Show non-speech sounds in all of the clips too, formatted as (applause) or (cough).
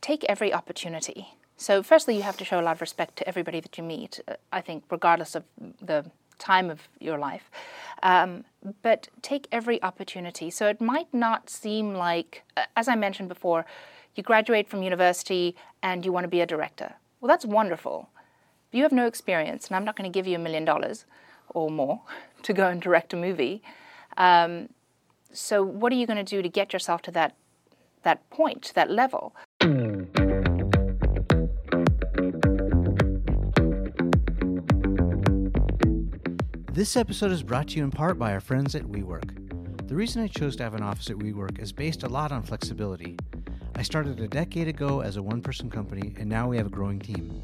take every opportunity. So, firstly, you have to show a lot of respect to everybody that you meet, uh, I think, regardless of the time of your life. Um, but take every opportunity. So, it might not seem like, uh, as I mentioned before, you graduate from university and you want to be a director. Well, that's wonderful. You have no experience, and I'm not going to give you a million dollars or more (laughs) to go and direct a movie. Um, so, what are you going to do to get yourself to that that point, that level? This episode is brought to you in part by our friends at WeWork. The reason I chose to have an office at WeWork is based a lot on flexibility. I started a decade ago as a one person company, and now we have a growing team.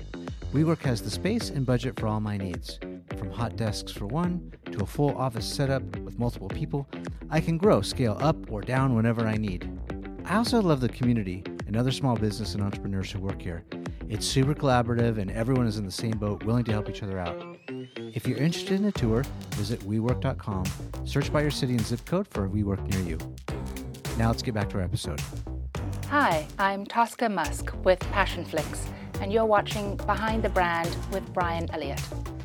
WeWork has the space and budget for all my needs. From hot desks for one to a full office setup with multiple people, I can grow, scale up or down whenever I need. I also love the community and other small business and entrepreneurs who work here. It's super collaborative and everyone is in the same boat, willing to help each other out. If you're interested in a tour, visit WeWork.com, search by your city and zip code for a WeWork near you. Now let's get back to our episode. Hi, I'm Tosca Musk with Passionflix, and you're watching Behind the Brand with Brian Elliott.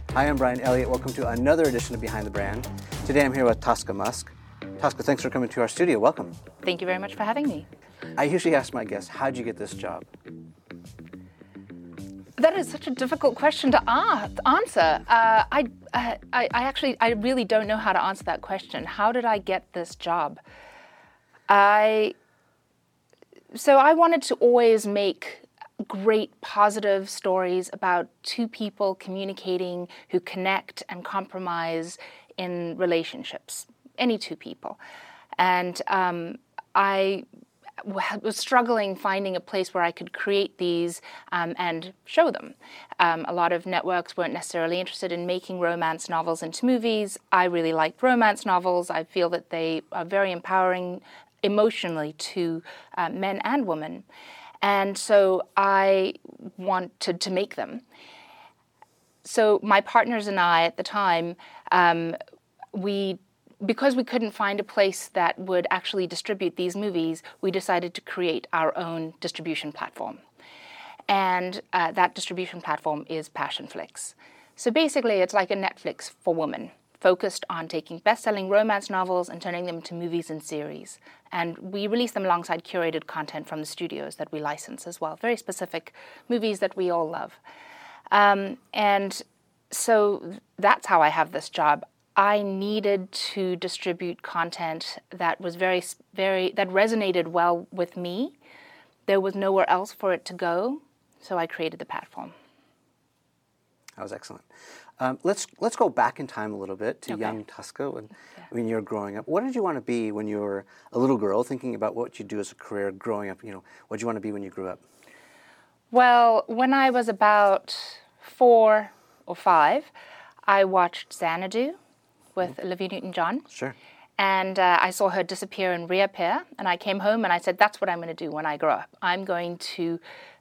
Hi, I'm Brian Elliott. Welcome to another edition of Behind the Brand. Today I'm here with Tosca Musk. Tosca, thanks for coming to our studio. Welcome. Thank you very much for having me. I usually ask my guests, how'd you get this job? That is such a difficult question to answer. Uh, I, uh, I, I actually, I really don't know how to answer that question. How did I get this job? I, so I wanted to always make great positive stories about two people communicating who connect and compromise in relationships, any two people. And um, I was struggling finding a place where I could create these um, and show them. Um, a lot of networks weren't necessarily interested in making romance novels into movies. I really liked romance novels. I feel that they are very empowering emotionally to uh, men and women. And so I wanted to make them. So my partners and I at the time, um, we because we couldn't find a place that would actually distribute these movies, we decided to create our own distribution platform. And uh, that distribution platform is Passionflix. So basically, it's like a Netflix for women, focused on taking best selling romance novels and turning them into movies and series. And we release them alongside curated content from the studios that we license as well, very specific movies that we all love. Um, and so that's how I have this job. I needed to distribute content that was very, very, that resonated well with me. There was nowhere else for it to go, so I created the platform. That was excellent. Um, let's let's go back in time a little bit to Okay. young Tosca when, Yeah. when you were growing up. What did you want to be when you were a little girl? Thinking about what you do as a career growing up, you know, what did you want to be when you grew up? Well, when I was about four or five, I watched Xanadu with Olivia Newton John. Sure. And uh, I saw her disappear and reappear. And I came home and I said, that's what I'm going to do when I grow up. I'm going to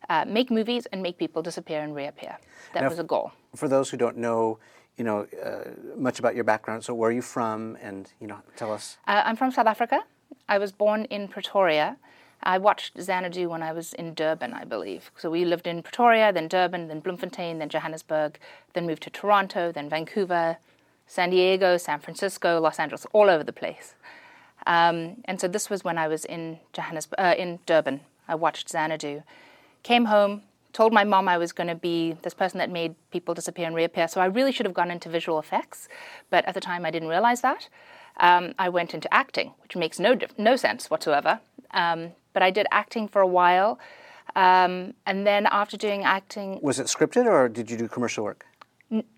uh, make movies and make people disappear and reappear. That Now, was a goal. For those who don't know, you know, uh, much about your background, so where are you from, and you know, tell us. Uh, I'm from South Africa. I was born in Pretoria. I watched Xanadu when I was in Durban, I believe. So we lived in Pretoria, then Durban, then Bloemfontein, then Johannesburg, then moved to Toronto, then Vancouver, San Diego, San Francisco, Los Angeles, all over the place. Um, and so this was when I was in Johannesburg, uh, in Durban. I watched Xanadu, came home, told my mom I was going to be this person that made people disappear and reappear. So I really should have gone into visual effects, but at the time I didn't realize that. Um, I went into acting, which makes no no sense whatsoever. Um, but I did acting for a while, um, and then after doing acting, Was it scripted or did you do commercial work?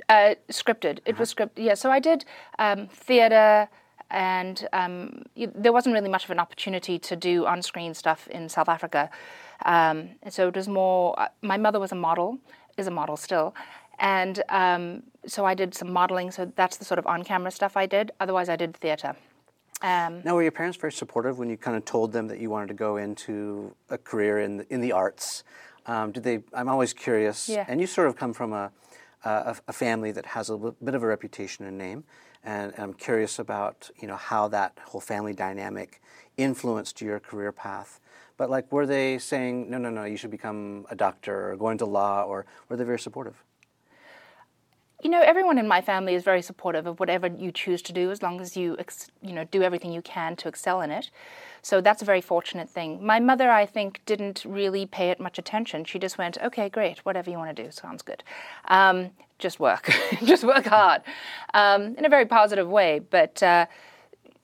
Uh, scripted. It was scripted. Yeah. So I did um, theatre, and um, there wasn't really much of an opportunity to do on-screen stuff in South Africa. Um, so it was more. Uh, my mother was a model, is a model still, and um, so I did some modeling. So that's the sort of on-camera stuff I did. Otherwise, I did theatre. Um, Now, were your parents very supportive when you kind of told them that you wanted to go into a career in the, in the arts? Um, did they? I'm always curious. Yeah. And you sort of come from a, uh, a, a, family that has a bit of a reputation and name, and, and I'm curious about you know how that whole family dynamic influenced your career path. But like, were they saying, no, no, no, you should become a doctor or go into law, or were they very supportive? You know, everyone in my family is very supportive of whatever you choose to do, as long as you, you know, do everything you can to excel in it. So that's a very fortunate thing. My mother, I think, didn't really pay it much attention. She just went, "Okay, great, whatever you want to do sounds good. Um, just work, (laughs) just work hard," um, in a very positive way. But uh,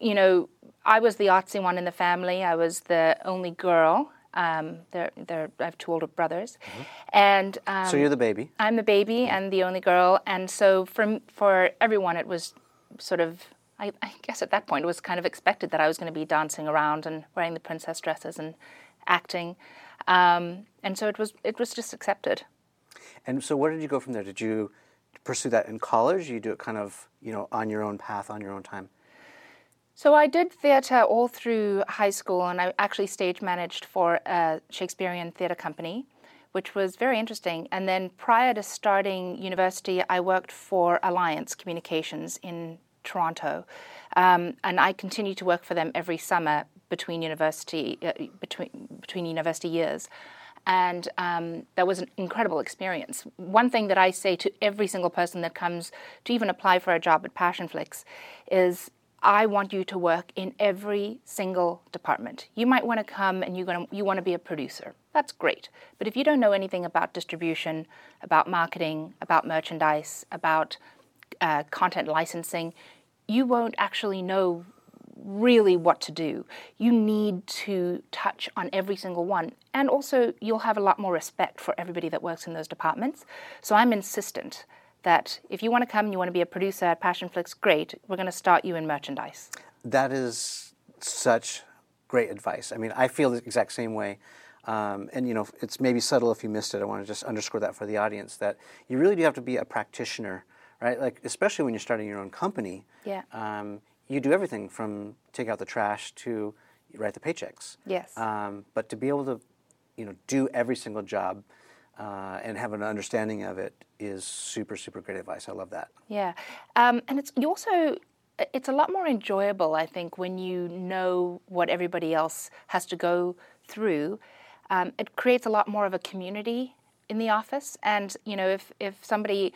you know, I was the artsy one in the family. I was the only girl. Um, they're, they're, I have two older brothers, mm-hmm. and um, so you're the baby. I'm the baby and the only girl, and so for for everyone, it was sort of. I, I guess at that point, it was kind of expected that I was going to be dancing around and wearing the princess dresses and acting, um, and so it was. It was just accepted. And so, where did you go from there? Did you pursue that in college? You do it kind of, you know, on your own path, on your own time? So I did theatre all through high school, and I actually stage managed for a Shakespearean theatre company, which was very interesting. And then prior to starting university, I worked for Alliance Communications in Toronto, um, and I continued to work for them every summer between university uh, between between university years. And um, that was an incredible experience. One thing that I say to every single person that comes to even apply for a job at Passionflix is I want you to work in every single department. You might want to come and to, you want to be a producer. That's great. But if you don't know anything about distribution, about marketing, about merchandise, about uh, content licensing, you won't actually know really what to do. You need to touch on every single one. And also, you'll have a lot more respect for everybody that works in those departments. So I'm insistent that if you want to come and you want to be a producer at Passionflix, great. We're going to start you in merchandise. That is such great advice. I mean, I feel the exact same way. Um, and you know, it's maybe subtle if you missed it. I want to just underscore that for the audience that you really do have to be a practitioner, right? Like especially when you're starting your own company. Yeah. Um, you do everything from take out the trash to write the paychecks. Yes. Um, but to be able to, you know, do every single job uh, and have an understanding of it is super super great advice. I love that. Yeah, um, and it's you also it's a lot more enjoyable, I think, when you know what everybody else has to go through. Um, it creates a lot more of a community in the office, and you know if if somebody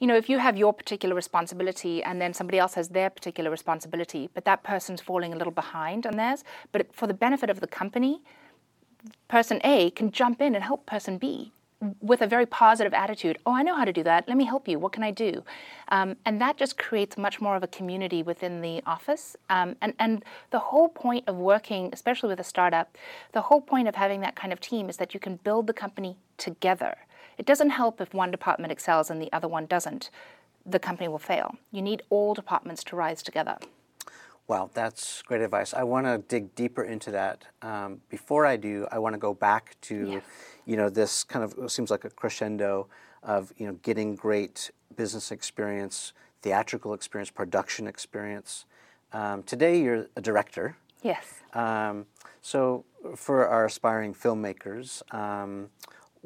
you know, if you have your particular responsibility and then somebody else has their particular responsibility, but that person's falling a little behind on theirs, but for the benefit of the company, person A can jump in and help person B with a very positive attitude oh i know how to do that. Let me help you. What can i do? Um, and that just creates much more of a community within the office. Um, and, and the whole point of working especially with a startup the whole point of having that kind of team is that you can build the company together. It doesn't help if one department excels and the other one doesn't. The company will fail. You need all departments to rise together well, that's great advice. I want to dig deeper into that. Um, before I do, I want to go back to, you know, this kind of seems like a crescendo of you know getting great business experience, theatrical experience, production experience. Um, today, you're a director. Yes. Um, so, for our aspiring filmmakers, um,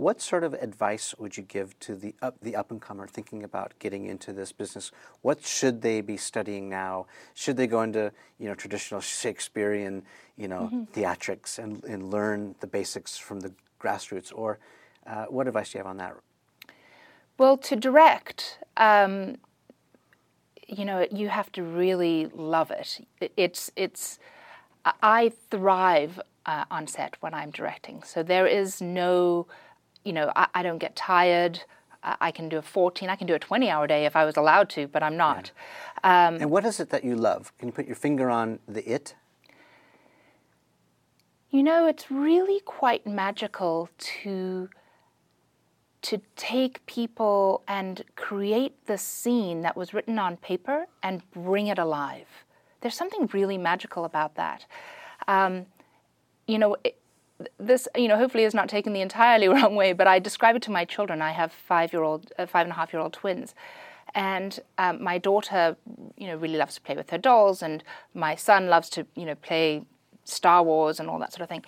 what sort of advice would you give to the up, the up and comer thinking about getting into this business? What should they be studying now? Should they go into you know traditional Shakespearean you know mm-hmm. theatrics and, and learn the basics from the grassroots, or uh, what advice do you have on that? Well, to direct, um, you know, you have to really love it. It's it's. I thrive uh, on set when I'm directing, so there is no you know, I, I don't get tired. I can do a 14, I can do a 20 hour day if I was allowed to, but I'm not. Yeah. Um, and what is it that you love? Can you put your finger on the it? You know, it's really quite magical to to take people and create the scene that was written on paper and bring it alive. There's something really magical about that. Um, you know, it, this, you know, hopefully is not taken the entirely (laughs) wrong way, but I describe it to my children. I have five-year-old, uh, five and a half-year-old twins, and um, my daughter, you know, really loves to play with her dolls, and my son loves to, you know, play Star Wars and all that sort of thing.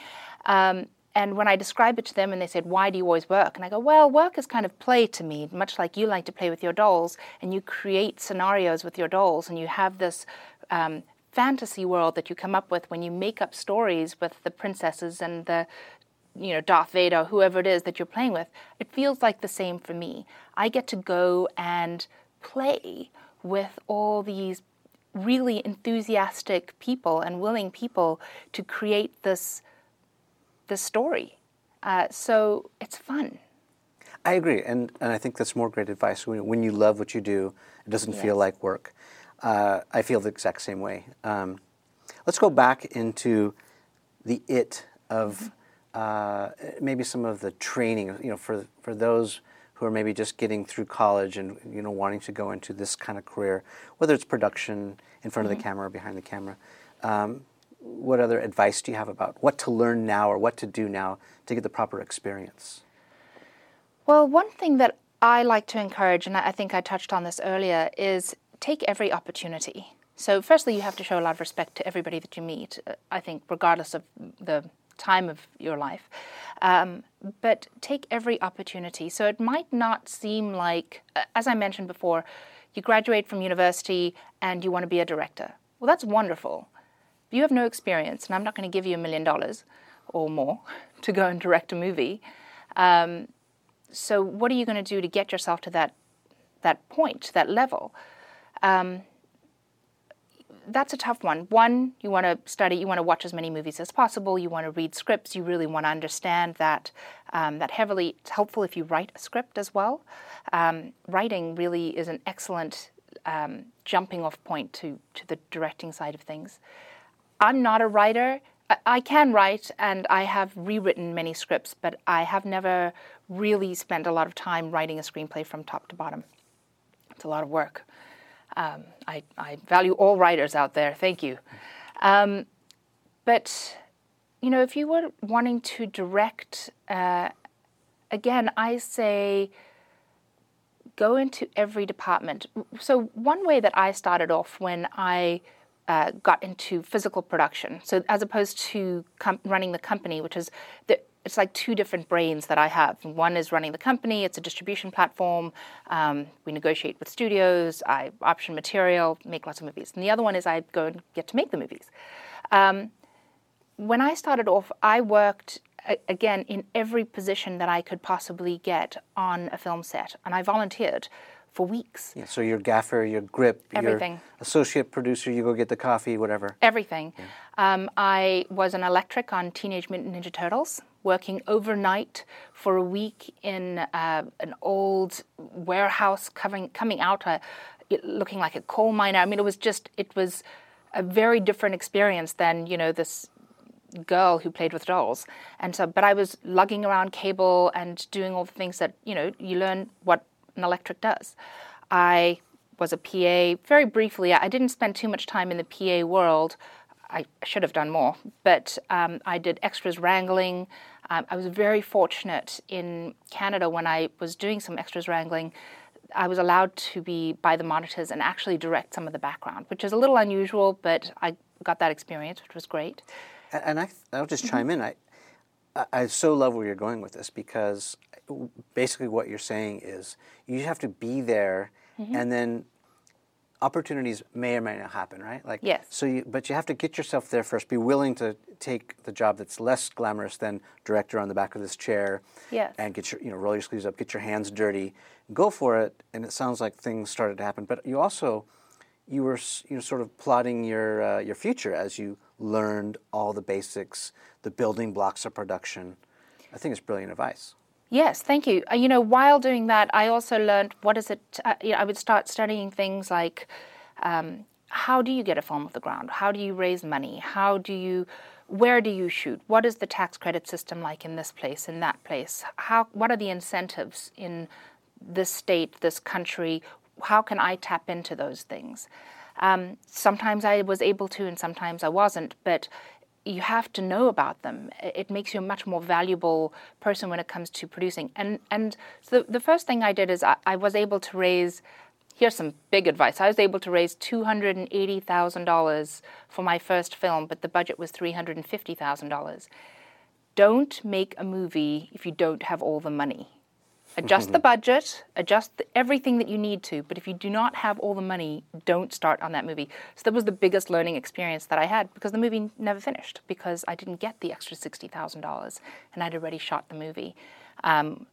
Um, and when I describe it to them and they said, Why do you always work? And I go, Well, work is kind of play to me, much like you like to play with your dolls, and you create scenarios with your dolls, and you have this um, fantasy world that you come up with when you make up stories with the princesses and the you know Darth Vader, whoever it is that you're playing with. It feels like the same for me. I get to go and play with all these really enthusiastic people and willing people to create this the story. Uh, so it's fun. I agree, and, and I think that's more great advice. When, when you love what you do, it doesn't Yes. feel like work. Uh, I feel the exact same way. Um, let's go back into the it of uh, maybe some of the training. You know, for for those who are maybe just getting through college and you know wanting to go into this kind of career, whether it's production in front of the camera or behind the camera. Um, what other advice do you have about what to learn now or what to do now to get the proper experience? Well, one thing that I like to encourage, and I think I touched on this earlier, is take every opportunity. So, firstly, you have to show a lot of respect to everybody that you meet, uh, I think, regardless of the time of your life. Um, but take every opportunity. So, it might not seem like, uh, as I mentioned before, you graduate from university and you want to be a director. Well, that's wonderful. But you have no experience, and I'm not going to give you a million dollars or more (laughs) to go and direct a movie. Um, so what are you going to do to get yourself to that that point, that level? Um, that's a tough one. One, you want to study, you want to watch as many movies as possible. You want to read scripts. You really want to understand that. Um, that heavily, it's helpful if you write a script as well. Um, writing really is an excellent um, jumping off point to to the directing side of things. I'm not a writer. I- I can write and I have rewritten many scripts, but I have never really spent a lot of time writing a screenplay from top to bottom. It's a lot of work. Um, I, I value all writers out there. Thank you. Um, but, you know, if you were wanting to direct, uh, again, I say go into every department. So, one way that I started off when I uh, got into physical production, so as opposed to com- running the company, which is the, it's like two different brains that I have. One is running the company; it's a distribution platform. Um, we negotiate with studios. I option material, make lots of movies. And the other one is I go and get to make the movies. Um, when I started off, I worked a- again in every position that I could possibly get on a film set, and I volunteered for weeks. Yeah, so your gaffer, your grip, Everything. your associate producer, you go get the coffee, whatever. Everything. Um, I was an electric on Teenage Mutant Ninja Turtles, working overnight for a week in uh, an old warehouse, covering coming out uh, it- looking like a coal miner. I mean, it was just it was a very different experience than you know this girl who played with dolls. And so, but I was lugging around cable and doing all the things that, you know, you learn what an electric does. I was a PA very briefly. I didn't spend too much time in the PA world. I should have done more, but um, I did extras wrangling. Um, I was very fortunate in Canada when I was doing some extras wrangling. I was allowed to be by the monitors and actually direct some of the background, which is a little unusual, but I got that experience, which was great. And I, I'll just chime in. I, I- I so love where you're going with this because basically what you're saying is you have to be there, and then opportunities may or may not happen, right? Like Yes. So, you, but you have to get yourself there first. Be willing to take the job that's less glamorous than director on the back of this chair. Yes. And get your, you know, roll your sleeves up, get your hands dirty, go for it. And it sounds like things started to happen. But you also, you were, you know, sort of plotting your uh, your future as you learned all the basics, the building blocks of production. I think it's brilliant advice. Yes, thank you. Uh, you know, while doing that, I also learned what is it. Uh, you know, I would start studying things like um, how do you get a film off the ground? How do you raise money? How do you, where do you shoot? What is the tax credit system like in this place, in that place? How, what are the incentives in this state, this country? How can I tap into those things? Um, sometimes I was able to, and sometimes I wasn't, but you have to know about them. It makes you a much more valuable person when it comes to producing. And and so the, the first thing I did is I, I was able to raise. Here's some big advice. I was able to raise two hundred and eighty thousand dollars for my first film, but the budget was three hundred and fifty thousand dollars. don't make a movie if you don't have all the money. Adjust the budget, adjust the, everything that you need to, but if you do not have all the money, don't start on that movie. So that was the biggest learning experience that I had because the movie never finished because I didn't get the extra $60,000 and I'd already shot the movie. Um,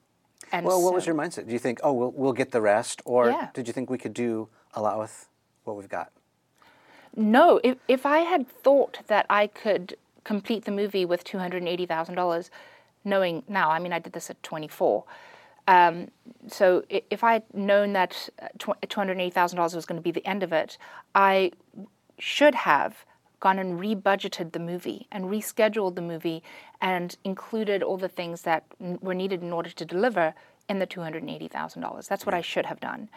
and Well, what was your mindset? Do you think, oh, we'll, we'll get the rest? Or Yeah. did you think we could do a lot with what we've got? No, if if I had thought that I could complete the movie with two hundred and eighty thousand dollars, knowing now, I mean, I did this at twenty four. Um, so if I had known that uh, two hundred eighty thousand dollars was going to be the end of it, I should have gone and rebudgeted the movie and rescheduled the movie and included all the things that n- were needed in order to deliver in the two hundred eighty thousand dollars. That's what I should have done.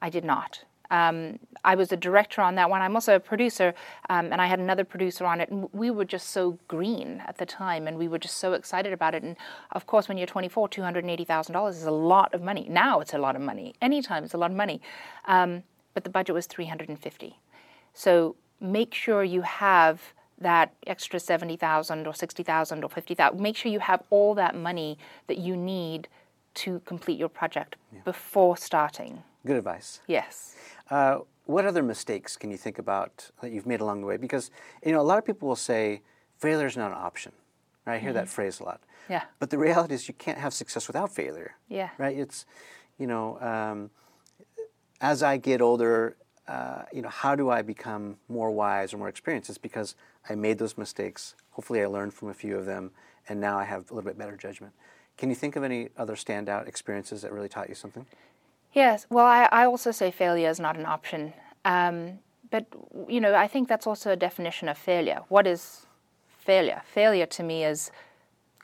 I did not. Um, I was a director on that one. I'm also a producer, um, and I had another producer on it. And we were just so green at the time, and we were just so excited about it. And of course, when you're 24, $280,000 is a lot of money. Now it's a lot of money. Anytime it's a lot of money. Um, but the budget was 350. So make sure you have that extra 70,000 or 60,000 or 50,000. Make sure you have all that money that you need to complete your project before starting. Good advice. Yes. Uh, what other mistakes can you think about that you've made along the way? Because you know a lot of people will say failure is not an option. Right? I hear that phrase a lot. Yeah. But the reality is you can't have success without failure. Yeah. Right? It's you know um, as I get older, uh, you know how do I become more wise or more experienced? It's because I made those mistakes. Hopefully, I learned from a few of them, and now I have a little bit better judgment. Can you think of any other standout experiences that really taught you something? Yes. Well, I, I also say failure is not an option. Um, but, you know, I think that's also a definition of failure. What is failure? Failure to me is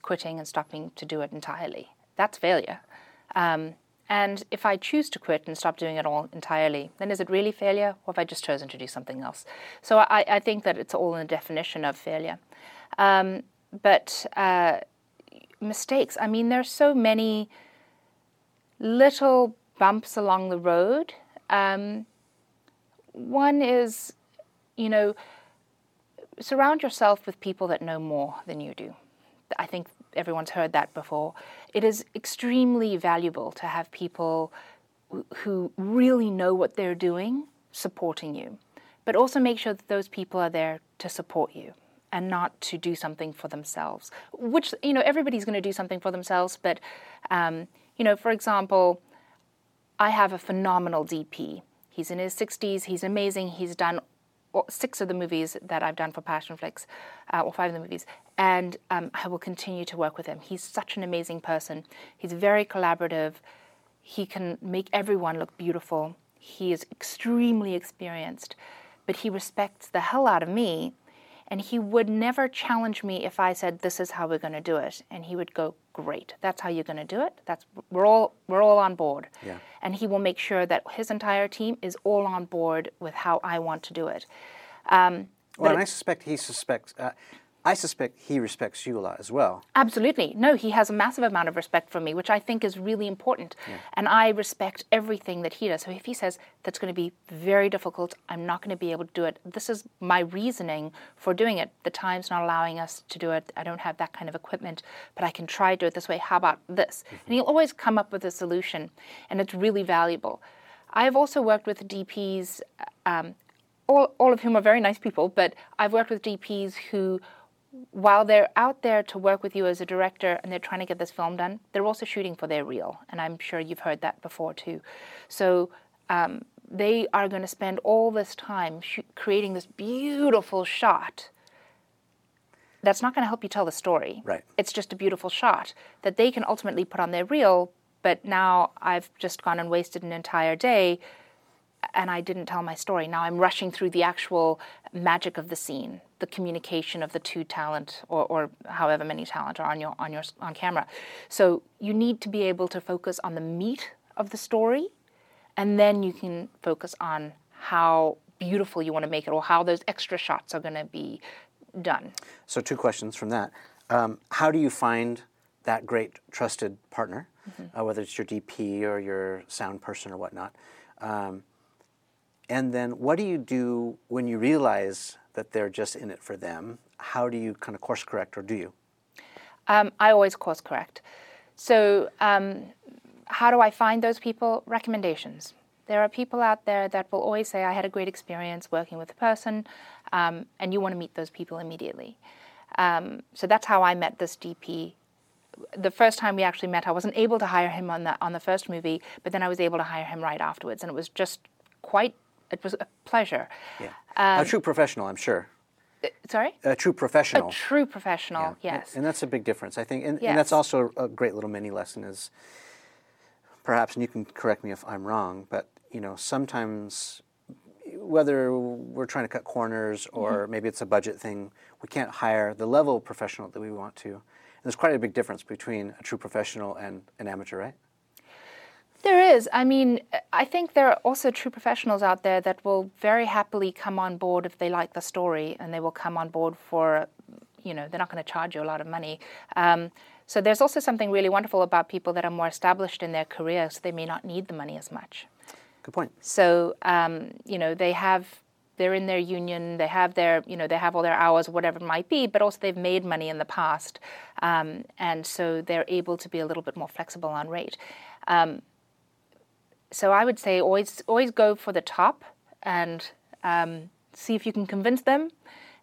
quitting and stopping to do it entirely. That's failure. Um, and if I choose to quit and stop doing it all entirely, then is it really failure, or have I just chosen to do something else? So I, I think that it's all in the definition of failure. Um, but uh, mistakes, I mean, there are so many little bumps along the road. Um, one is, you know, surround yourself with people that know more than you do. I think everyone's heard that before. It is extremely valuable to have people who really know what they're doing supporting you, but also make sure that those people are there to support you and not to do something for themselves. Which, you know, everybody's going to do something for themselves, but, um, you know, for example, I have a phenomenal DP. He's in his 60s. He's amazing. He's done six of the movies that I've done for Passionflix, uh, or five of the movies, and um, I will continue to work with him. He's such an amazing person. He's very collaborative. He can make everyone look beautiful. He is extremely experienced, but he respects the hell out of me. And he would never challenge me if I said, "This is how we're going to do it," and he would go, "Great, that's how you're going to do it. That's we're all we're all on board." Yeah. And he will make sure that his entire team is all on board with how I want to do it. Um, Well, and I suspect he suspects. Uh, I suspect he respects you a lot as well. Absolutely. No, he has a massive amount of respect for me, which I think is really important. And I respect everything that he does. So if he says that's going to be very difficult, I'm not going to be able to do it, this is my reasoning for doing it. The time's not allowing us to do it. I don't have that kind of equipment, but I can try to do it this way. How about this? And he'll always come up with a solution, and it's really valuable. I've also worked with DPs, um, all, all of whom are very nice people, but I've worked with DPs who while they're out there to work with you as a director and they're trying to get this film done, they're also shooting for their reel. And I'm sure you've heard that before too. So um, they are going to spend all this time sh- creating this beautiful shot that's not going to help you tell the story. Right. It's just a beautiful shot that they can ultimately put on their reel. But now I've just gone and wasted an entire day and I didn't tell my story. Now I'm rushing through the actual magic of the scene, the communication of the two talent, or, or however many talent are on your on your on camera. So you need to be able to focus on the meat of the story, and then you can focus on how beautiful you want to make it, or how those extra shots are going to be done. So, two questions from that. Um, how do you find that great trusted partner, uh, whether it's your DP or your sound person or whatnot? Um, and then, what do you do when you realize that they're just in it for them? How do you kind of course correct, or do you? Um, I always course correct. So, um, how do I find those people? Recommendations. There are people out there that will always say, I had a great experience working with a person, um, and you want to meet those people immediately. Um, so that's how I met this DP. The first time we actually met, I wasn't able to hire him on the on the first movie, but then I was able to hire him right afterwards, and it was just quite. It was a pleasure. Yeah. a true professional, I'm sure. Sorry. A true professional. A true professional. Yeah. Yes. And that's a big difference, I think. And, and that's also a great little mini lesson is perhaps, and you can correct me if I'm wrong, but you know, sometimes whether we're trying to cut corners or Mm-hmm. maybe it's a budget thing, we can't hire the level of professional that we want to. And there's quite a big difference between a true professional and an amateur, right? There is. I mean, I think there are also true professionals out there that will very happily come on board if they like the story, and they will come on board for, you know, they're not going to charge you a lot of money. Um, so there's also something really wonderful about people that are more established in their career, so they may not need the money as much. Good point. So um, you know, they have they're in their union, they have their you know they have all their hours, whatever it might be, but also they've made money in the past, um, and so they're able to be a little bit more flexible on rate. Um, so I would say always always go for the top and um, see if you can convince them,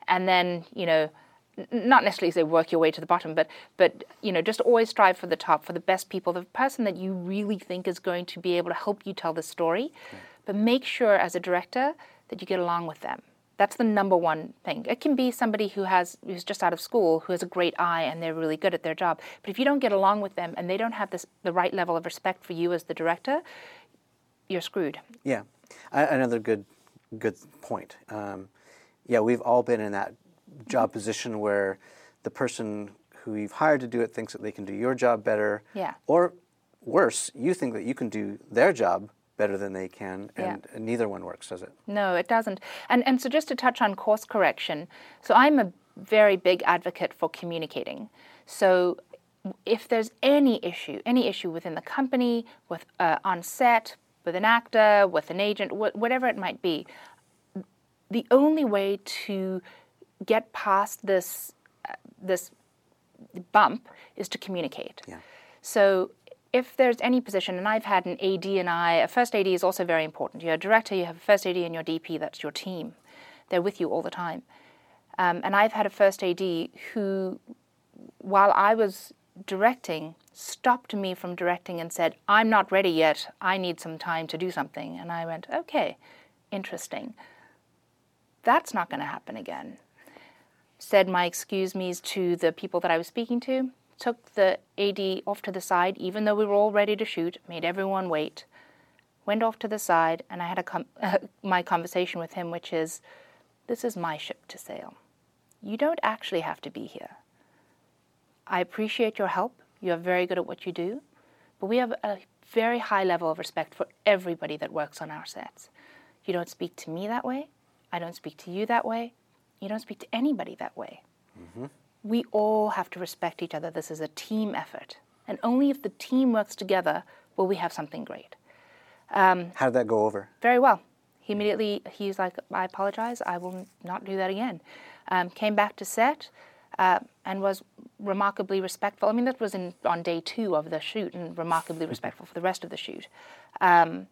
and then you know. n- Not necessarily say work your way to the bottom, but but you know just always strive for the top, for the best people, the person that you really think is going to be able to help you tell the story. But make sure as a director that you get along with them. That's the number one thing. It can be somebody who has who's just out of school who has a great eye and they're really good at their job. But if you don't get along with them and they don't have this the right level of respect for you as the director, you're screwed. Yeah, another good good point. Um, yeah, we've all been in that job position where the person who you've hired to do it thinks that they can do your job better. Yeah. Or worse, you think that you can do their job better than they can, Yeah. and neither one works, does it? No, it doesn't. And and so just to touch on course correction, so I'm a very big advocate for communicating. So if there's any issue, any issue within the company, with uh, on set, with an actor, with an agent, wh- whatever it might be, the only way to get past this uh, this bump is to communicate. Yeah. So if there's any position, and I've had an AD and I, a first AD is also very important. You're a director, you have a first AD and your DP, that's your team. They're with you all the time. Um, and I've had a first AD who, while I was directing, stopped me from directing and said, I'm not ready yet. I need some time to do something. And I went, okay, interesting. That's not going to happen again. Said my excuse me's to the people that I was speaking to, took the AD off to the side, even though we were all ready to shoot, made everyone wait, went off to the side, and I had a com- (laughs) my conversation with him, which is, this is my ship to sail. You don't actually have to be here. I appreciate your help. You are very good at what you do, but we have a very high level of respect for everybody that works on our sets. You don't speak to me that way. I don't speak to you that way. You don't speak to anybody that way. Mm-hmm. We all have to respect each other. This is a team effort. And only if the team works together will we have something great. Um, How did that go over? Very well. He mm-hmm. immediately, he's like, I apologize. I will not do that again. Um, came back to set uh, and was remarkably respectful. I mean, that was in, on day two of the shoot and remarkably respectful for the rest of the shoot. Um,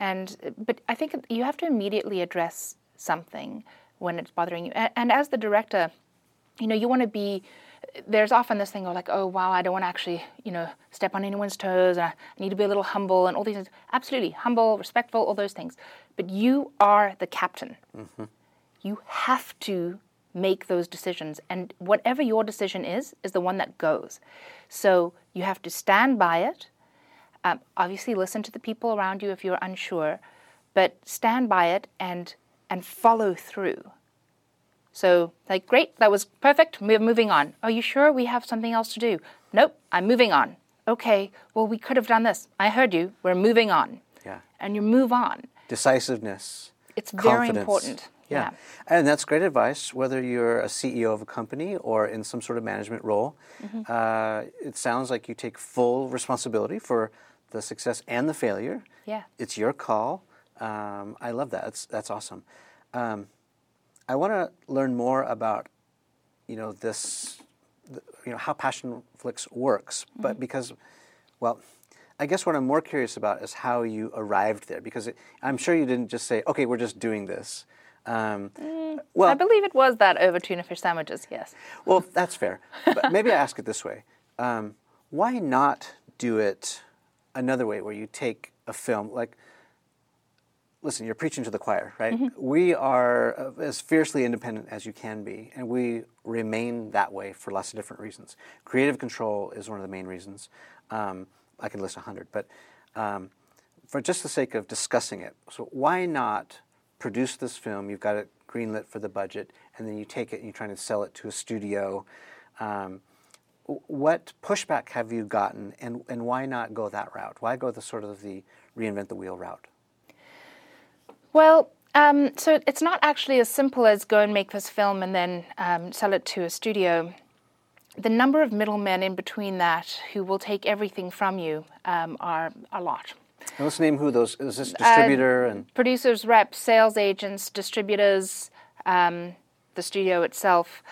and but I think you have to immediately address something when it's bothering you. And, and as the director, you know, you want to be. There's often this thing of like, oh wow, I don't want to actually, you know, step on anyone's toes. And I need to be a little humble and all these things. Absolutely, humble, respectful, all those things. But you are the captain. You have to make those decisions, and whatever your decision is, is the one that goes. So you have to stand by it. Um, obviously, listen to the people around you if you're unsure, but stand by it and and follow through. So, like, great, that was perfect. We're moving on. Are you sure we have something else to do? Nope, I'm moving on. Okay, well, we could have done this. I heard you. We're moving on. Yeah. And you move on. Decisiveness. It's very important. Yeah. Yeah. And that's great advice, whether you're a CEO of a company or in some sort of management role. Mm-hmm. Uh, it sounds like you take full responsibility for the success and the failure. Yeah. It's your call. Um, I love that. That's, that's awesome. Um, I want to learn more about, you know, this, you know, how Passionflix works, Mm-hmm. but because, well, I guess what I'm more curious about is how you arrived there, because it, I'm sure you didn't just say, okay, we're just doing this. Um, well, Mm, I believe it was that over tuna fish sandwiches. Yes. well, that's fair. But maybe I ask it this way: um, Why not do it another way, where you take a film like? Listen, you're preaching to the choir, right? We are uh, as fiercely independent as you can be, and we remain that way for lots of different reasons. Creative control is one of the main reasons. Um, I could list a hundred, but um, for just the sake of discussing it, so why not produce this film? You've got it greenlit for the budget, and then you take it and you're trying to sell it to a studio. Um, what pushback have you gotten, and, and why not go that route? Why go the sort of the reinvent the wheel route? Well, um, so it's not actually as simple as go and make this film and then um, sell it to a studio. The number of middlemen in between that who will take everything from you um, are a lot. And let's name who those is. This distributor and Producers, reps, sales agents, distributors, um, the studio itself.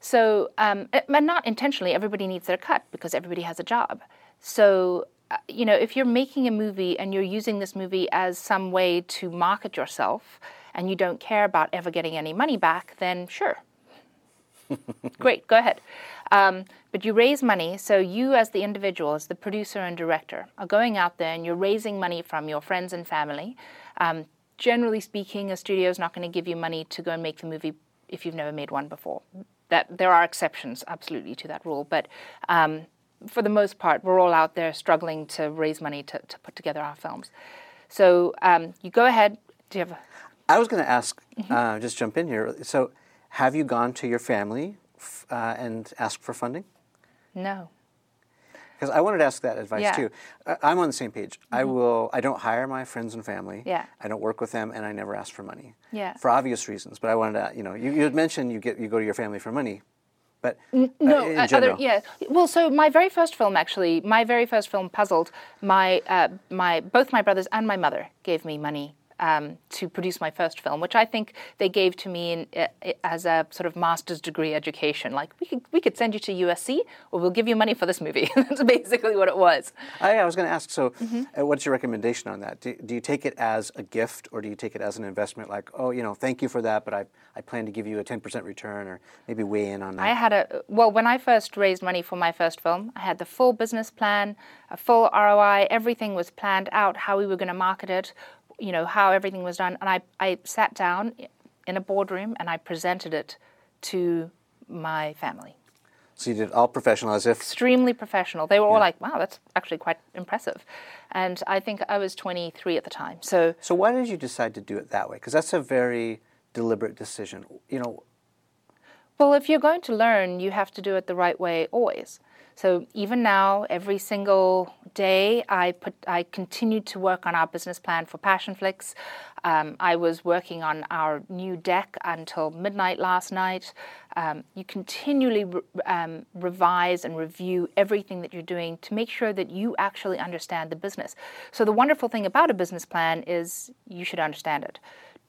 So, um, and not intentionally, everybody needs their cut because everybody has a job. So, uh, you know, if you're making a movie and you're using this movie as some way to market yourself and you don't care about ever getting any money back, then sure. (laughs) Great, go ahead. Um, but you raise money, so you, as the individual, as the producer and director, are going out there and you're raising money from your friends and family. Um, generally speaking, a studio is not going to give you money to go and make the movie if you've never made one before. That there are exceptions, absolutely, to that rule, but um, for the most part, we're all out there struggling to raise money to, to put together our films. So um, you go ahead. Do you have? A, I was going to ask, Mm-hmm. uh, just jump in here. So, have you gone to your family uh, and ask for funding? no. Because I wanted to ask that advice Yeah. Mm-hmm. too. I- I'm on the same page. I will. I don't hire my friends and family. Yeah. I don't work with them, and I never ask for money. Yeah. For obvious reasons, but I wanted to. You know, you, you had mentioned you get you go to your family for money, but uh, No, uh, other yeah. Well, so my very first film, actually, my very first film, Puzzled. My uh, my both my brothers and my mother gave me money um, to produce my first film, which I think they gave to me in, uh, as a sort of master's degree education. Like we could we could send you to USC, or we'll give you money for this movie. (laughs) That's basically what it was. I, I was going to ask. So, Mm-hmm. uh, what's your recommendation on that? Do, do you take it as a gift, or do you take it as an investment? Like, oh, you know, thank you for that, but I I plan to give you a ten percent return, or maybe weigh in on that. I had a well when I first raised money for my first film, I had the full business plan, a full ROI. Everything was planned out how we were going to market it, you know how everything was done, and I I sat down in a boardroom and I presented it to my family. so you did all professional, as if Extremely professional. They were all like, "Wow, that's actually quite impressive," and I think I was 23 at the time. So So why did you decide to do it that way? Because that's a very deliberate decision. You know, Well, if you're going to learn, you have to do it the right way always. So even now, every single day, I put I continued to work on our business plan for Passionflix. Um, I was working on our new deck until midnight last night. Um, you continually re- um, revise and review everything that you're doing to make sure that you actually understand the business. So the wonderful thing about a business plan is you should understand it.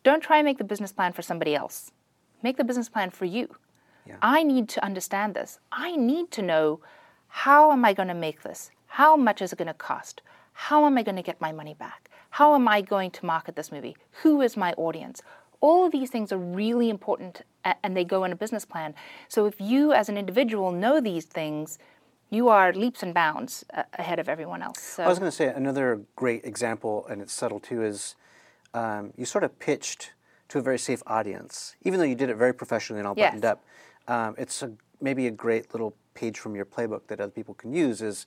Don't try and make the business plan for somebody else. Make the business plan for you. I need to understand this. I need to know how am I going to make this? How much is it going to cost? How am I going to get my money back? How am I going to market this movie? Who is my audience? All of these things are really important and they go in a business plan. So if you as an individual know these things, you are leaps and bounds uh, ahead of everyone else. So I was going to say another great example, and it's subtle too, is um, you sort of pitched to a very safe audience, even though you did it very professionally and all Yes. buttoned up. Um, it's a, maybe a great little page from your playbook that other people can use. Is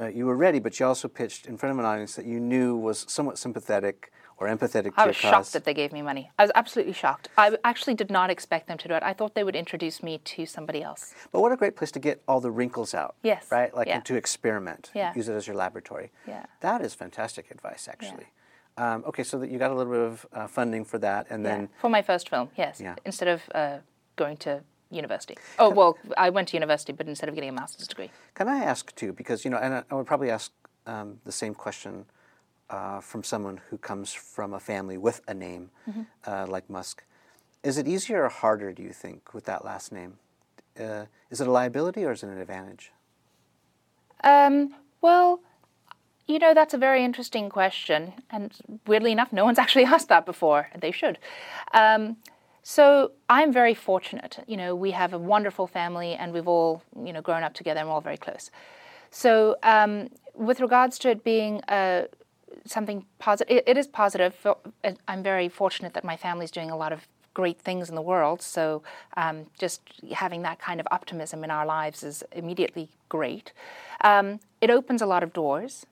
uh, you were ready, but you also pitched in front of an audience that you knew was somewhat sympathetic or empathetic to I your was cause. shocked that they gave me money. I was absolutely shocked. I actually did not expect them to do it. I thought they would introduce me to somebody else. But what a great place to get all the wrinkles out. Yes, Right? Like yeah. to experiment. Yeah. Use it as your laboratory. Yeah. That is fantastic advice, actually. Um, okay, so that you got a little bit of uh, funding for that, and Yeah, then for my first film, yes. Yeah. Instead of uh, going to university. Oh well, I went to university, but instead of getting a master's degree. can I ask too, because you know, and I, would probably ask um, the same question uh, from someone who comes from a family with a name Mm-hmm. uh, like Musk. Is it easier or harder, do you think, with that last name? uh, is it a liability or is it an advantage? Um, well, you know, that's a very interesting question. And weirdly enough, no one's (laughs) actually asked that before. And they should. Um, so I'm very fortunate. You know, we have a wonderful family and we've all, you know, grown up together and we're all very close. So um, with regards to it being uh, something positive, it, it is positive. I'm very fortunate that my family's doing a lot of great things in the world. So um, just having that kind of optimism in our lives is immediately great. Um, it opens a lot of doors,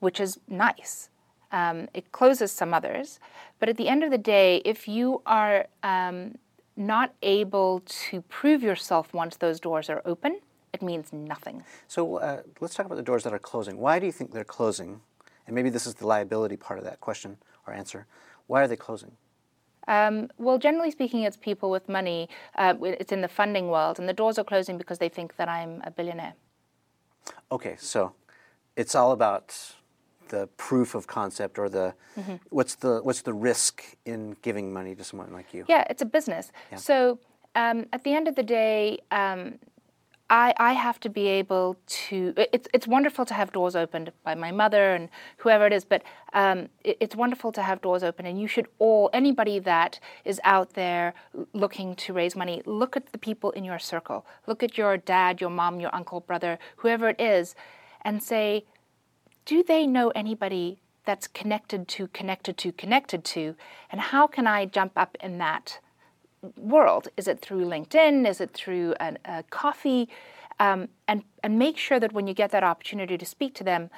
which is nice. Um, it closes some others. But at the end of the day, if you are um, not able to prove yourself once those doors are open, it means nothing. So uh, let's talk about the doors that are closing. Why do you think they're closing? And maybe this is the liability part of that question or answer. Why are they closing? Um, well, generally speaking, it's people with money. Uh, it's in the funding world, and the doors are closing because they think that I'm a billionaire. Okay, so it's all about the proof of concept or the mm-hmm. what's the what's the risk in giving money to someone like you? Yeah, it's a business. Yeah. So um, at the end of the day, um, I, I have to be able to. It's it's wonderful to have doors opened by my mother and whoever it is, but um, it, it's wonderful to have doors open. And you should all anybody that is out there looking to raise money, look at the people in your circle. Look at your dad, your mom, your uncle, brother, whoever it is, and say, do they know anybody that's connected to, connected to, connected to, and how can I jump up in that? world? Is it through LinkedIn? Is it through an, a coffee? Um, and and make sure that when you get that opportunity to speak to them,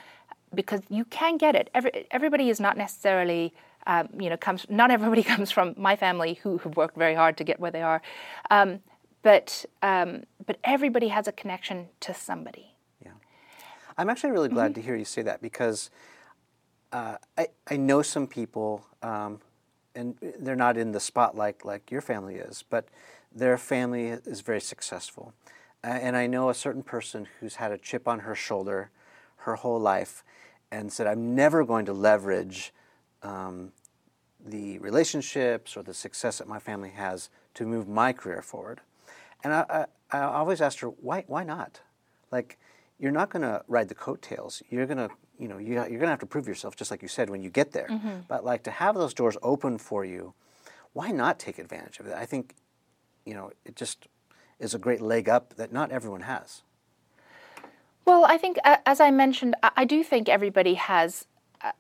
because you can get it. Every, everybody is not necessarily. Um, you know, comes not everybody (laughs) comes from my family who have worked very hard to get where they are, um, but um, but everybody has a connection to somebody. I'm actually really glad mm-hmm. to hear you say that because uh, I I know some people um, and they're not in the spotlight like your family is, but their family is very successful. and I know a certain person who's had a chip on her shoulder her whole life and said, I'm never going to leverage um, the relationships or the success that my family has to move my career forward. And I, I, I always asked her, why, why not? Like, you're not going to ride the coattails. You're going to you know, you, are going to have to prove yourself, just like you said, when you get there. Mm-hmm. But like to have those doors open for you, why not take advantage of it? I think, you know, it just is a great leg up that not everyone has. Well, I think, as I mentioned, I do think everybody has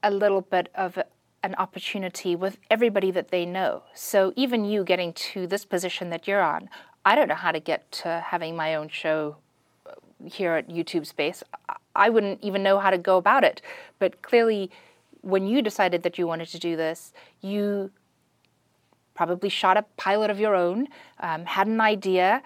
a little bit of an opportunity with everybody that they know. So even you getting to this position that you're on, I don't know how to get to having my own show here at YouTube Space. I wouldn't even know how to go about it. But clearly, when you decided that you wanted to do this, you probably shot a pilot of your own, um, had an idea,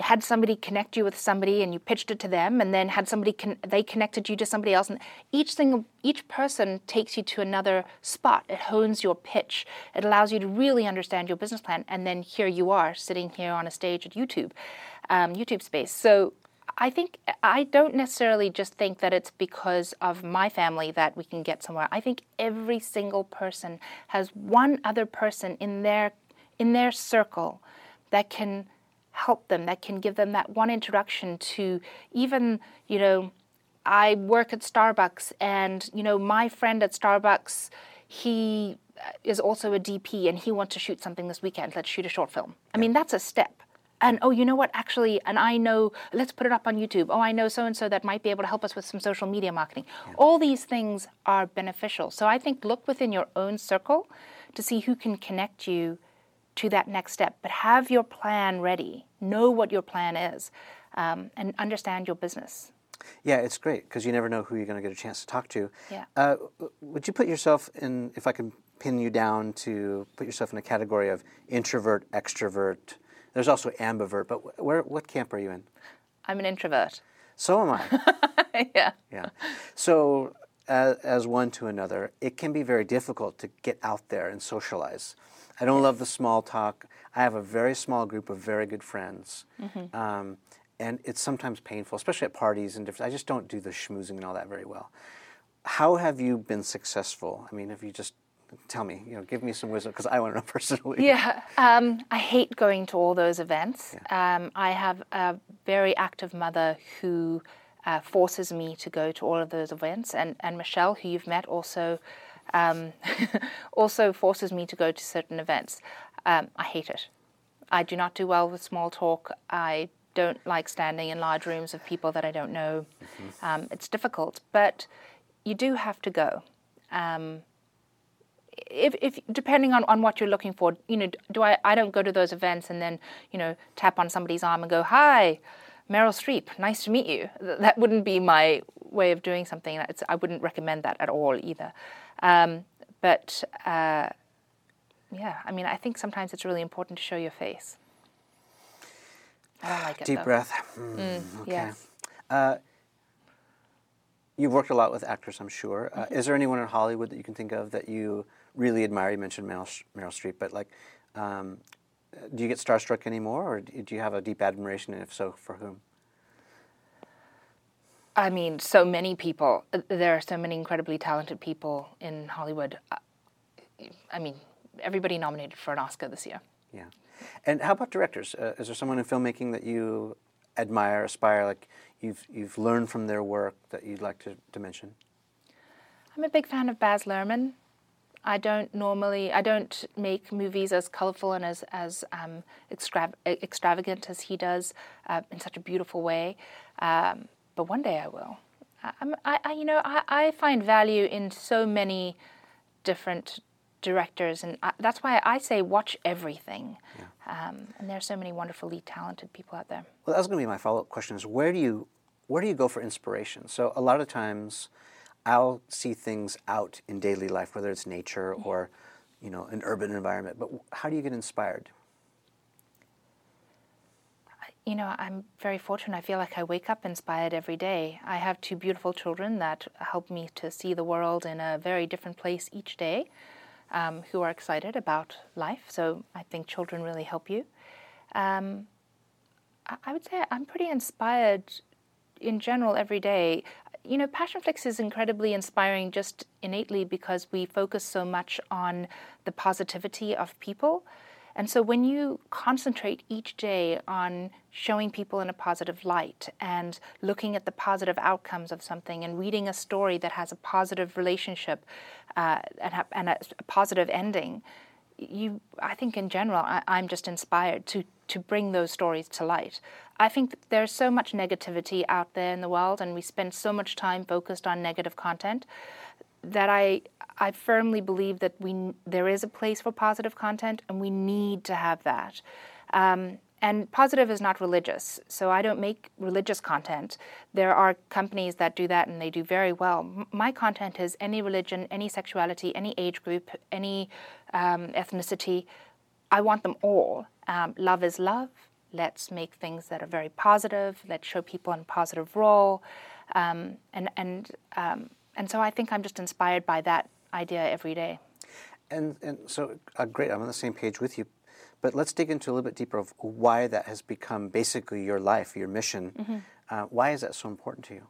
had somebody connect you with somebody, and you pitched it to them, and then had somebody con- they connected you to somebody else, and each thing, each person takes you to another spot. It hones your pitch. It allows you to really understand your business plan, and then here you are sitting here on a stage at YouTube, um, YouTube Space. So I think I don't necessarily just think that it's because of my family that we can get somewhere. I think every single person has one other person in their in their circle that can help them, that can give them that one introduction to even, you know, I work at Starbucks and, you know, my friend at Starbucks, he uh, is also a DP and he wants to shoot something this weekend. Let's shoot a short film. I mean, that's a step and oh you know what? Actually and i know let's put it up on youtube. Oh i know so and so that might be able to help us with some social media marketing. Yeah. all these things are beneficial. So i think look within your own circle to see who can connect you to that next step. But have your plan ready. Know what your plan is um, and understand your business. Yeah, it's great because you never know who you're going to get a chance to talk to. Yeah. Uh, would you put yourself in, if I can pin you down to put yourself in a category of introvert, extrovert, there's also ambivert, but where what camp are you in? I'm an introvert. So am I. (laughs) yeah. Yeah. So as, as, one to another, it can be very difficult to get out there and socialize. I don't yes. love the small talk. I have a very small group of very good friends. Mm-hmm. Um, and it's sometimes painful, especially at parties and different. I just don't do the schmoozing and all that very well. How have you been successful? I mean, have you just Tell me, you know, give me some wisdom because I want to know (laughs) personally. Yeah, um, I hate going to all those events. Um, I have a very active mother who uh, forces me to go to all of those events, and, and Michelle, who you've met, also um, (laughs) also forces me to go to certain events. Um, I hate it. I do not do well with small talk. I don't like standing in large rooms of people that I don't know. Um, it's difficult, but you do have to go. Um, if, if depending on, on what you're looking for, you know, do I I don't go to those events and then you know tap on somebody's arm and go hi, Meryl Streep, nice to meet you. That wouldn't be my way of doing something. It's, I wouldn't recommend that at all either. Um, but uh, yeah, I mean, I think sometimes it's really important to show your face. I don't like it. Deep though. breath. Mm, okay. yes. Uh, you've worked a lot with actors, I'm sure. Uh, Mm-hmm. is there anyone in Hollywood that you can think of that you really admire? You mentioned Meryl, Meryl Streep, but like, um, do you get starstruck anymore, or do do you have a deep admiration, and if so, for whom? I mean, so many people. uh, There are so many incredibly talented people in Hollywood. Uh, I mean, everybody nominated for an Oscar this year. Yeah. And how about directors? Uh, is there someone in filmmaking that you admire, aspire, like you've you've learned from their work that you'd like to, to mention? I'm a big fan of Baz Luhrmann. I don't normally, I don't make movies as colorful and as as um, extra- extravagant as he does uh, in such a beautiful way. Um, but one day I will. I, I'm, I, I, you know, I, I find value in so many different directors, and I, that's why I say watch everything. Um, and there are so many wonderfully talented people out there. Well, that was going to be my follow-up question: is where do you where do you go for inspiration? So a lot of times, I'll see things out in daily life, whether it's nature or, you know, an urban environment. But how do you get inspired? you know, I'm very fortunate. I feel like I wake up inspired every day. I have two beautiful children that help me to see the world in a very different place each day, um, who are excited about life. So I think children really help you. Um, I, I would say I'm pretty inspired in general every day. You know, Passionflix is incredibly inspiring just innately because we focus so much on the positivity of people. And so when you concentrate each day on showing people in a positive light and looking at the positive outcomes of something and reading a story that has a positive relationship uh, and, ha- and a, a positive ending, you, I think in general, I, I'm just inspired to, to bring those stories to light. I think there's so much negativity out there in the world, and we spend so much time focused on negative content that I I firmly believe that we there is a place for positive content, and we need to have that. Um, and positive is not religious, so I don't make religious content. There are companies that do that, and they do very well. M- My content is any religion, any sexuality, any age group, any um, ethnicity. I want them all. Um, love is love. Let's make things that are very positive. Let's show people in a positive role, um, and and um, and so I think I'm just inspired by that idea every day. And and so uh, great, I'm on the same page with you. But let's dig into a little bit deeper of why that has become basically your life, your mission. Uh, why is that so important to you?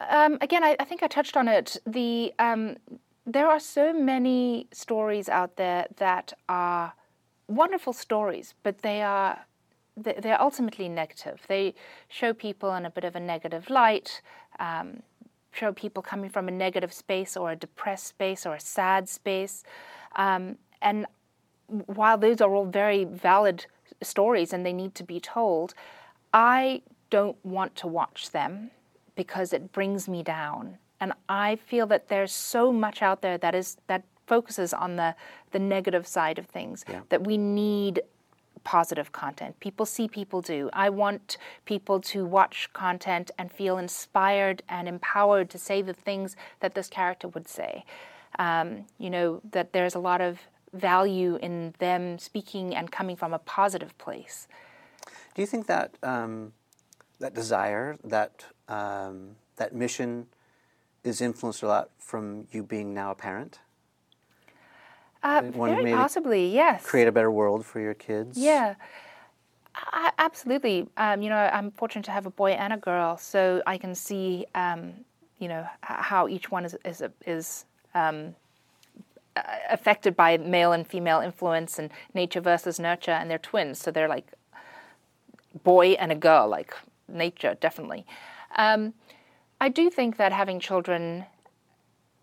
Um, again, I, I think I touched on it. The um, there are so many stories out there that are wonderful stories, but they are they- they're ultimately negative. They show people in a bit of a negative light. Um, show people coming from a negative space or a depressed space or a sad space, um, and while those are all very valid stories and they need to be told, I don't want to watch them because it brings me down. And I feel that there's so much out there that is that focuses on the the negative side of things Yeah. that we need positive content. People see people do. I want people to watch content and feel inspired and empowered to say the things that this character would say. Um, you know, that there's a lot of value in them speaking and coming from a positive place. Do you think that um, that desire, that um, that mission, is influenced a lot from you being now a parent? Uh, very possibly, yes. Create a better world for your kids. Yeah, I, absolutely. Um, you know, I'm fortunate to have a boy and a girl, so I can see, um, you know, h- how each one is is is um, affected by male and female influence and nature versus nurture, and they're twins, so they're like boy and a girl, like nature, definitely. Um, I do think that having children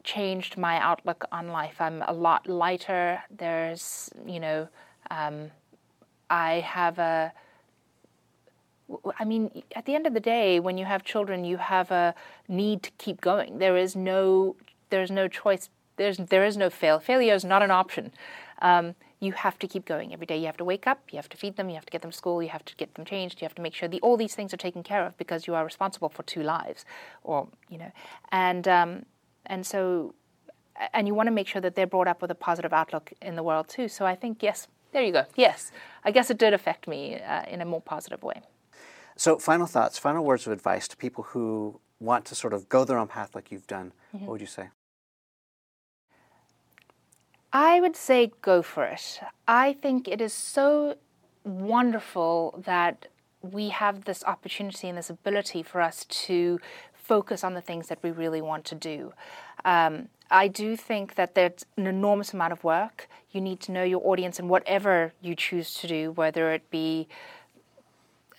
changed my outlook on life. I'm a lot lighter. There's, you know, um, I have a. I mean, at the end of the day, when you have children, you have a need to keep going. There is no, there's no choice. There's there is no fail. Failure is not an option. Um, you have to keep going every day. You have to wake up, you have to feed them, you have to get them to school, you have to get them changed, you have to make sure the, all these things are taken care of because you are responsible for two lives, or you know, and um, and so, and you want to make sure that they're brought up with a positive outlook in the world too. So I think yes, there you go. Yes, I guess it did affect me uh, in a more positive way. So, final thoughts, final words of advice to people who want to sort of go their own path like you've done. Mm-hmm. What would you say? I would say go for it. I think it is so wonderful that we have this opportunity and this ability for us to focus on the things that we really want to do. Um, I do think that there's an enormous amount of work. You need to know your audience and whatever you choose to do, whether it be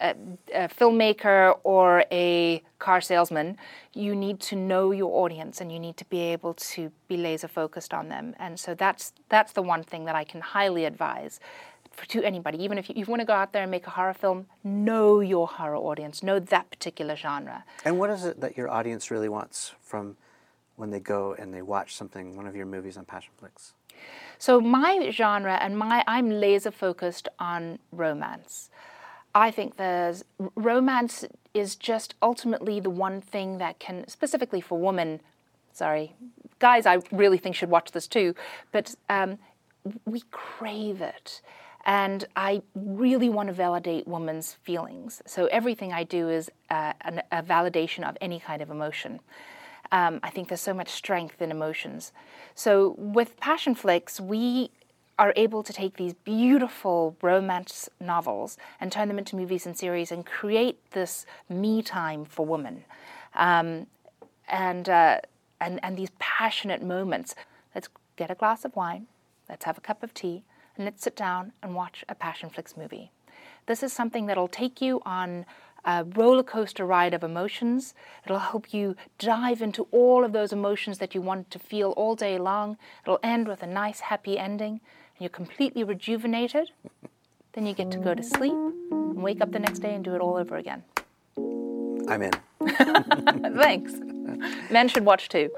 a, a, filmmaker or a car salesman, you need to know your audience and you need to be able to be laser focused on them. And so that's that's the one thing that I can highly advise for, to anybody. Even if you, you want to go out there and make a horror film, know your horror audience, know that particular genre. And what is it that your audience really wants from when they go and they watch something, one of your movies on Passionflix? So my genre and my I'm laser focused on romance. I think there's romance is just ultimately the one thing that can, specifically for women, sorry, guys, I really think should watch this too, but um, we crave it. And I really want to validate women's feelings. So everything I do is uh, an, a validation of any kind of emotion. Um, I think there's so much strength in emotions. So with Passionflix, we are able to take these beautiful romance novels and turn them into movies and series and create this me time for women. Um, and, uh, and, and these passionate moments. Let's get a glass of wine, let's have a cup of tea, and let's sit down and watch a Passionflix movie. This is something that'll take you on a roller coaster ride of emotions. It'll help you dive into all of those emotions that you want to feel all day long. It'll end with a nice, happy ending and you're completely rejuvenated, then you get to go to sleep and wake up the next day and do it all over again. I'm in. (laughs) Thanks. Men should watch too.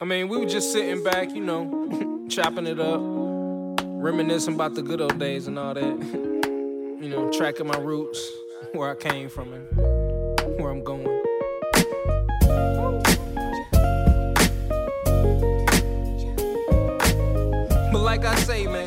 I mean, we were just sitting back, you know, chopping it up, reminiscing about the good old days and all that. You know, tracking my roots, where I came from and say.